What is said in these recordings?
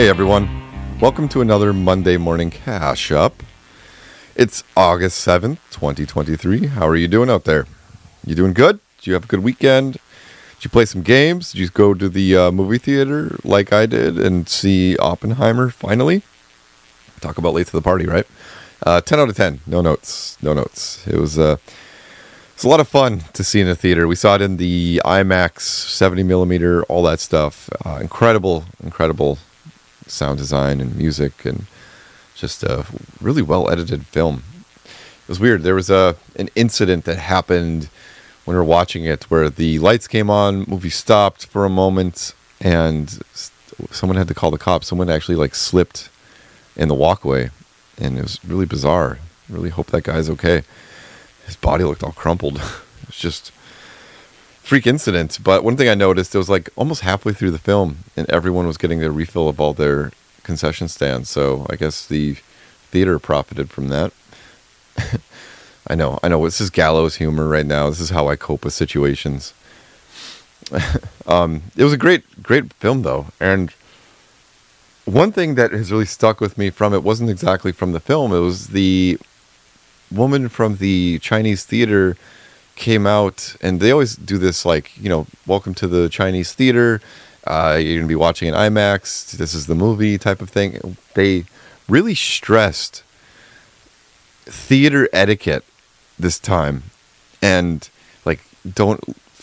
Hey everyone, welcome to another Monday morning Cache Up. It's August 7th, 2023. How are you doing out there? You doing good? Did you have a good weekend? Did you play some games? Did you go to the uh, movie theater like I did and see Oppenheimer finally? Talk about late to the party, right? Uh, 10 out of 10. No notes. No notes. It was, uh, it was a lot of fun to see in a theater. We saw it in the IMAX 70 millimeter, all that stuff. Uh, incredible, incredible sound design and music and just a really well edited film. It was weird. There was a an incident that happened when we were watching it where the lights came on, movie stopped for a moment, and someone had to call the cops. Someone actually like slipped in the walkway, and it was really bizarre. Really hope that guy's okay. His body looked all crumpled. it was just freak incident. But one thing I noticed, it was like almost halfway through the film, and everyone was getting their refill of all their concession stands. So I guess the theater profited from that. I know, I know. This is gallows humor right now. This is how I cope with situations. um, it was a great, great film though, and one thing that has really stuck with me from it wasn't exactly from the film. It was the woman from the Chinese theater came out, and they always do this like you know, welcome to the Chinese theater. Uh, you're gonna be watching an IMAX. This is the movie type of thing. They really stressed theater etiquette this time, and like don't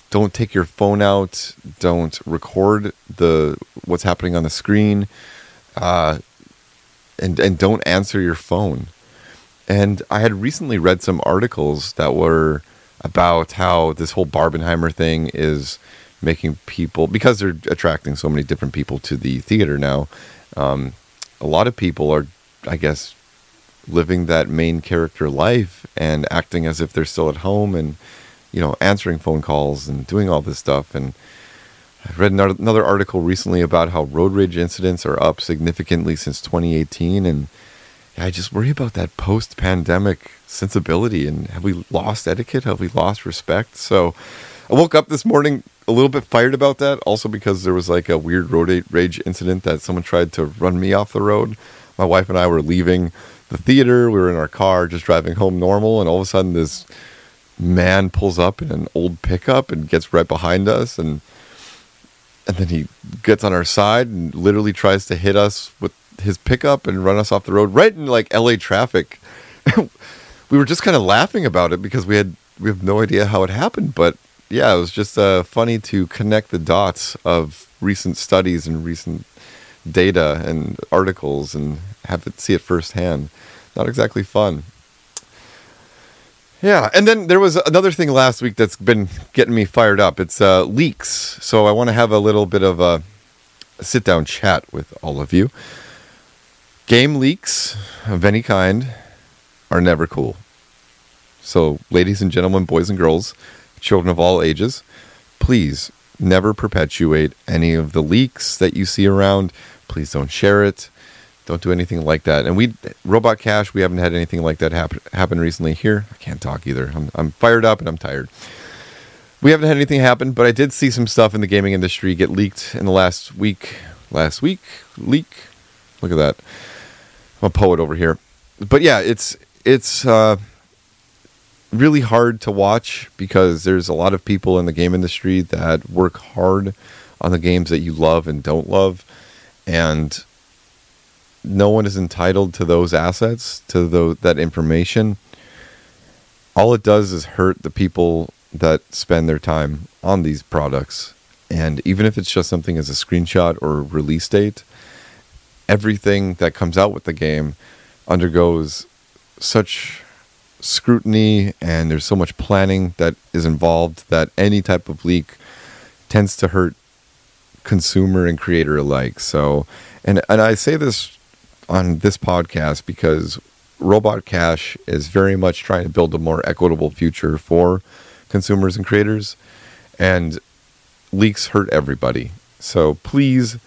don't take your phone out. Don't record the what's happening on the screen, uh, and and don't answer your phone. And I had recently read some articles that were about how this whole Barbenheimer thing is making people because they're attracting so many different people to the theater now. Um, a lot of people are, I guess, living that main character life and acting as if they're still at home and you know answering phone calls and doing all this stuff. And I read another article recently about how road rage incidents are up significantly since 2018 and. I just worry about that post pandemic sensibility and have we lost etiquette? Have we lost respect? So I woke up this morning a little bit fired about that. Also because there was like a weird road rage incident that someone tried to run me off the road. My wife and I were leaving the theater. We were in our car just driving home normal, and all of a sudden this man pulls up in an old pickup and gets right behind us and and then he gets on our side and literally tries to hit us with his pickup and run us off the road right in like LA traffic. we were just kind of laughing about it because we had we have no idea how it happened, but yeah, it was just uh, funny to connect the dots of recent studies and recent data and articles and have it see it firsthand. Not exactly fun. Yeah, and then there was another thing last week that's been getting me fired up. It's uh, leaks. So I want to have a little bit of a sit down chat with all of you. Game leaks of any kind are never cool. So, ladies and gentlemen, boys and girls, children of all ages, please never perpetuate any of the leaks that you see around. Please don't share it. Don't do anything like that. And we, Robot Cache, we haven't had anything like that happen, happen recently here. I can't talk either. I'm, I'm fired up and I'm tired. We haven't had anything happen, but I did see some stuff in the gaming industry get leaked in the last week. Last week? Leak? Look at that. I'm a poet over here. But yeah, it's it's uh, really hard to watch because there's a lot of people in the game industry that work hard on the games that you love and don't love, and no one is entitled to those assets, to the, that information. All it does is hurt the people that spend their time on these products. And even if it's just something as a screenshot or release date, everything that comes out with the game undergoes such scrutiny and there's so much planning that is involved that any type of leak tends to hurt consumer and creator alike. So, and and I say this on this podcast because Robot Cache is very much trying to build a more equitable future for consumers and creators, and leaks hurt everybody. So please,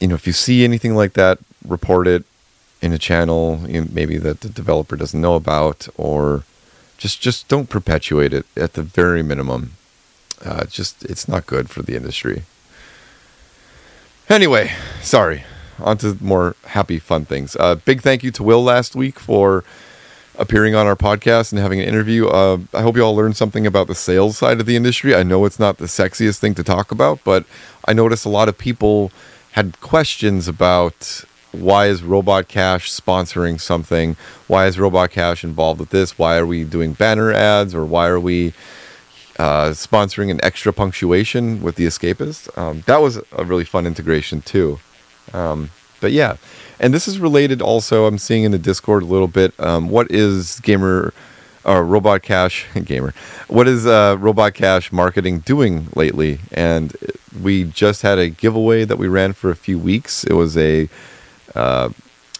you know, if you see anything like that, report it in a channel you know, maybe that the developer doesn't know about, or just just don't perpetuate it at the very minimum. Uh, just it's not good for the industry. Anyway, sorry. on to more happy, fun things. Uh, big thank you to Will last week for appearing on our podcast and having an interview. Uh, I hope you all learned something about the sales side of the industry. I know it's not the sexiest thing to talk about, but I noticed a lot of people had questions about why is Robot Cache sponsoring something? Why is Robot Cache involved with this? Why are we doing banner ads or why are we uh, sponsoring an extra punctuation with the escapist. Um, that was a really fun integration too. Um, but yeah, and this is related also. I'm seeing in the Discord a little bit. Um, what is gamer uh, Robot Cache gamer? What is uh, Robot Cache marketing doing lately? And we just had a giveaway that we ran for a few weeks. It was a uh,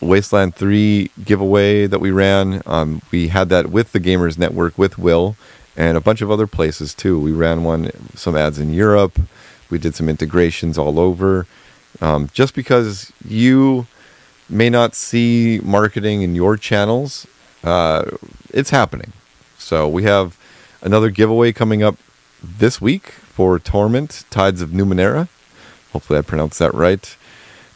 Wasteland 3 giveaway that we ran. Um, we had that with the Gamers Network with Will and a bunch of other places too. We ran one, some ads in Europe. We did some integrations all over. Um, just because you may not see marketing in your channels, uh, it's happening. So we have another giveaway coming up this week for Torment Tides of Numenera. Hopefully, I pronounced that right.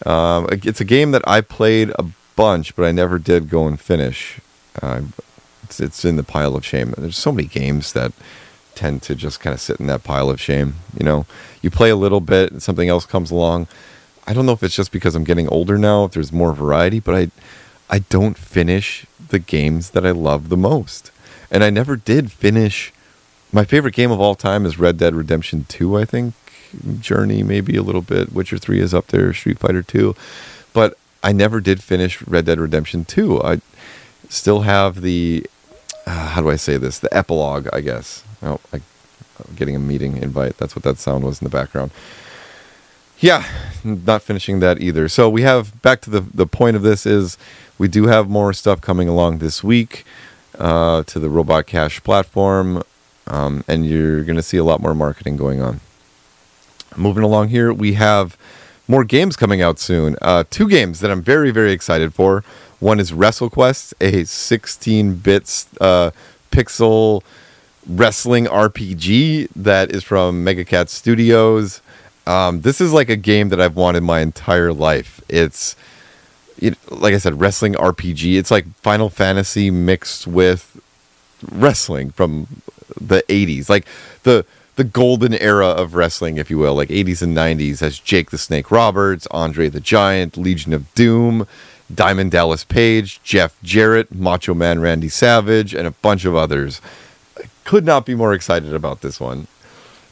Um, it's a game that I played a bunch, but I never did go and finish. Uh, it's it's in the pile of shame. There's so many games that tend to just kind of sit in that pile of shame. You know, you play a little bit, and something else comes along. I don't know if it's just because I'm getting older now, if there's more variety, but I I don't finish the games that I love the most. And I never did finish my favorite game of all time is Red Dead Redemption 2, I think. Journey maybe a little bit. Witcher 3 is up there, Street Fighter 2. But I never did finish Red Dead Redemption 2. I still have the uh, how do I say this? The epilogue, I guess. Oh, I, am getting a meeting invite. That's what that sound was in the background. Yeah, not finishing that either. So we have back to the the point of this is we do have more stuff coming along this week uh, to the Robot Cache platform, um, and you're going to see a lot more marketing going on. Moving along here, we have more games coming out soon. Uh, two games that I'm very very excited for. One is WrestleQuest, a 16 bit uh, pixel wrestling RPG that is from Megacat Studios. Um, this is like a game that I've wanted my entire life. It's it, like I said, wrestling RPG. It's like Final Fantasy mixed with wrestling from the 80s, like the the golden era of wrestling, if you will, like 80s and 90s, as Jake the Snake Roberts, Andre the Giant, Legion of Doom. Diamond Dallas Page, Jeff Jarrett, Macho Man Randy Savage, and a bunch of others. I could not be more excited about this one.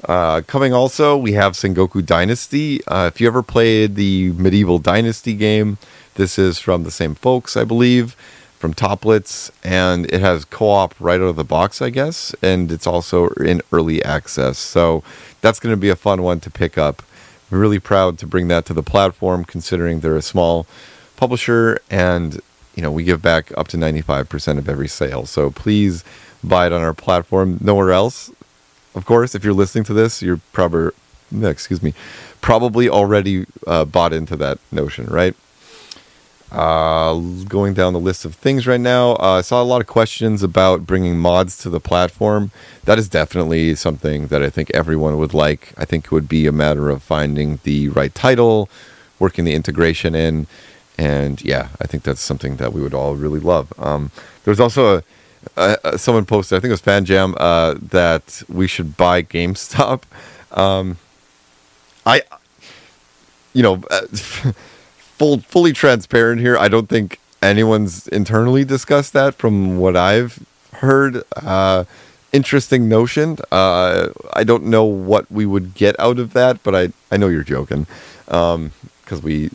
Uh, coming also, we have Sengoku Dynasty. Uh, if you ever played the medieval Dynasty game, this is from the same folks, I believe, from Toplitz, and it has co op right out of the box, I guess, and it's also in early access. So that's going to be a fun one to pick up. I'm really proud to bring that to the platform, considering they're a small publisher, and you know we give back up to 95% of every sale. So please buy it on our platform. Nowhere else. Of course, if you're listening to this, you're probably excuse me, probably already uh, bought into that notion, right? Uh, going down the list of things right now, uh, I saw a lot of questions about bringing mods to the platform. That is definitely something that I think everyone would like. I think it would be a matter of finding the right title, working the integration in, and yeah, I think that's something that we would all really love. Um, there's also a, a, a, someone posted, I think it was FanJam, uh, that we should buy GameStop. Um, I, you know, uh, full fully transparent here. I don't think anyone's internally discussed that from what I've heard. Uh, interesting notion. Uh, I don't know what we would get out of that, but I, I know you're joking because um, we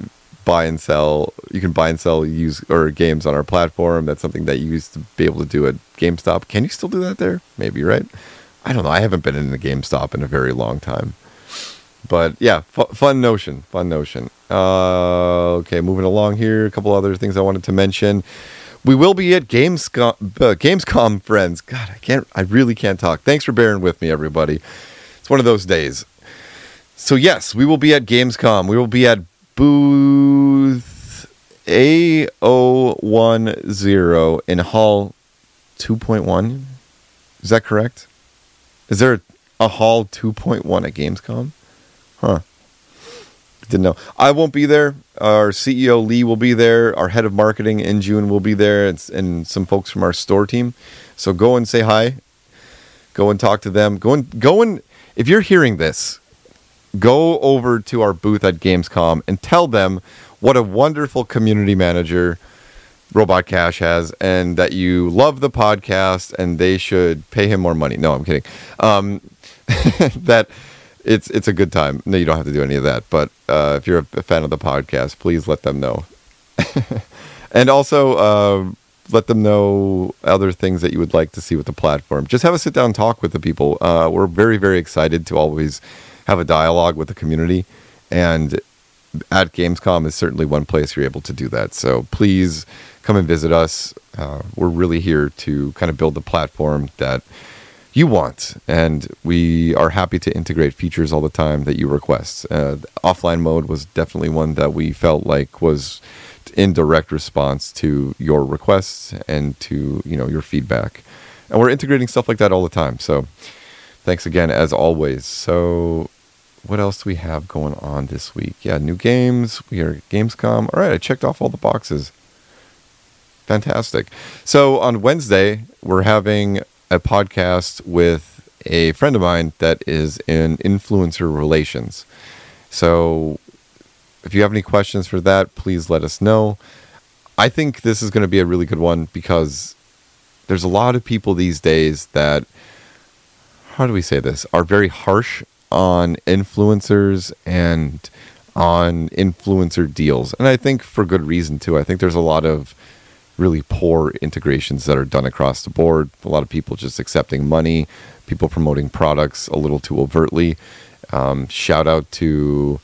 buy and sell. You can buy and sell use or games on our platform. That's something that you used to be able to do at GameStop. Can you still do that there? Maybe, right? I don't know. I haven't been in a GameStop in a very long time. But yeah, fun notion. Fun notion. Uh, okay, moving along here. A couple other things I wanted to mention. We will be at Gamescom, uh, Gamescom, friends. God, I can't. I really can't talk. Thanks for bearing with me, everybody. It's one of those days. So yes, we will be at Gamescom. We will be at booth A010 in hall 2.1. Is that correct? Is there a hall 2.1 at Gamescom? Huh. Didn't know. I won't be there. Our CEO Lee will be there. Our head of marketing in June will be there, and, and some folks from our store team. So go and say hi. Go and talk to them. Go and go and if you're hearing this, go over to our booth at Gamescom and tell them what a wonderful community manager Robot Cache has, and that you love the podcast, and they should pay him more money. No, I'm kidding. Um, that it's it's a good time. No, you don't have to do any of that. But uh, if you're a, fan of the podcast, please let them know. and also uh, let them know other things that you would like to see with the platform. Just have a sit down talk with the people. Uh, we're very very excited to always have a dialogue with the community, and at Gamescom is certainly one place you're able to do that. So please come and visit us. Uh, we're really here to kind of build the platform that you want, and we are happy to integrate features all the time that you request. Uh, offline mode was definitely one that we felt like was in direct response to your requests and to you know your feedback, and we're integrating stuff like that all the time. So thanks again as always. So what else do we have going on this week? Yeah, new games. We are Gamescom. All right, I checked off all the boxes. Fantastic. So on Wednesday, we're having a podcast with a friend of mine that is in influencer relations. So if you have any questions for that, please let us know. I think this is going to be a really good one because there's a lot of people these days that, how do we say this, are very harsh on influencers and on influencer deals. And I think for good reason too. I think there's a lot of really poor integrations that are done across the board. A lot of people just accepting money, people promoting products a little too overtly. Um, shout out to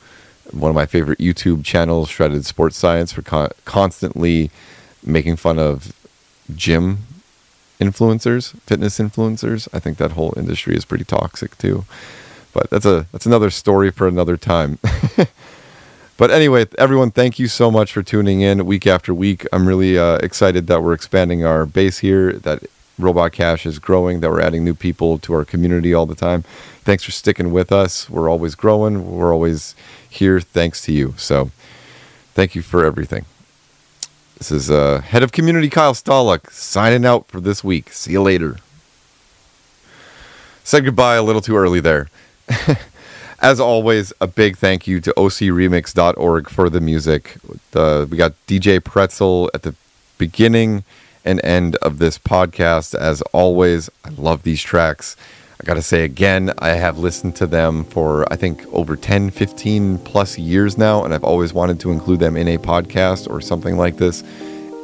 one of my favorite YouTube channels, Shredded Sports Science, for con- constantly making fun of gym influencers, fitness influencers. I think that whole industry is pretty toxic too. But that's a that's another story for another time. But anyway, everyone, thank you so much for tuning in week after week. I'm really uh, excited that we're expanding our base here, that Robot Cache is growing, that we're adding new people to our community all the time. Thanks for sticking with us. We're always growing, we're always here thanks to you. So thank you for everything. This is uh, Head of Community Kyle Stalick signing out for this week. See you later. Said goodbye a little too early there. as always, a big thank you to ocremix.org for the music. We got DJ Pretzel at the beginning and end of this podcast. As always, I love these tracks. I got to say again, I have listened to them for I think over 10, 15 plus years now, and I've always wanted to include them in a podcast or something like this.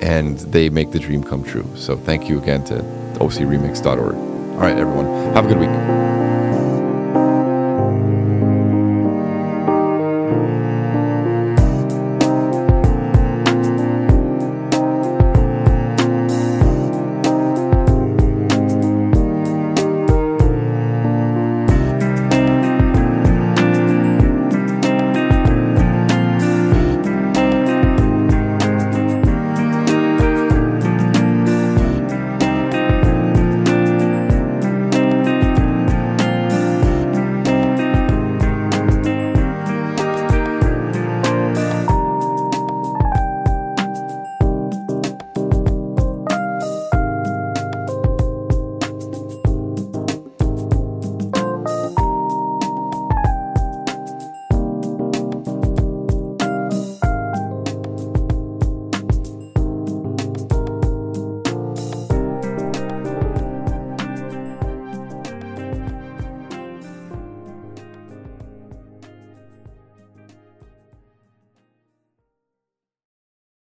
And they make the dream come true. So thank you again to ocremix.org. All right, everyone. Have a good week.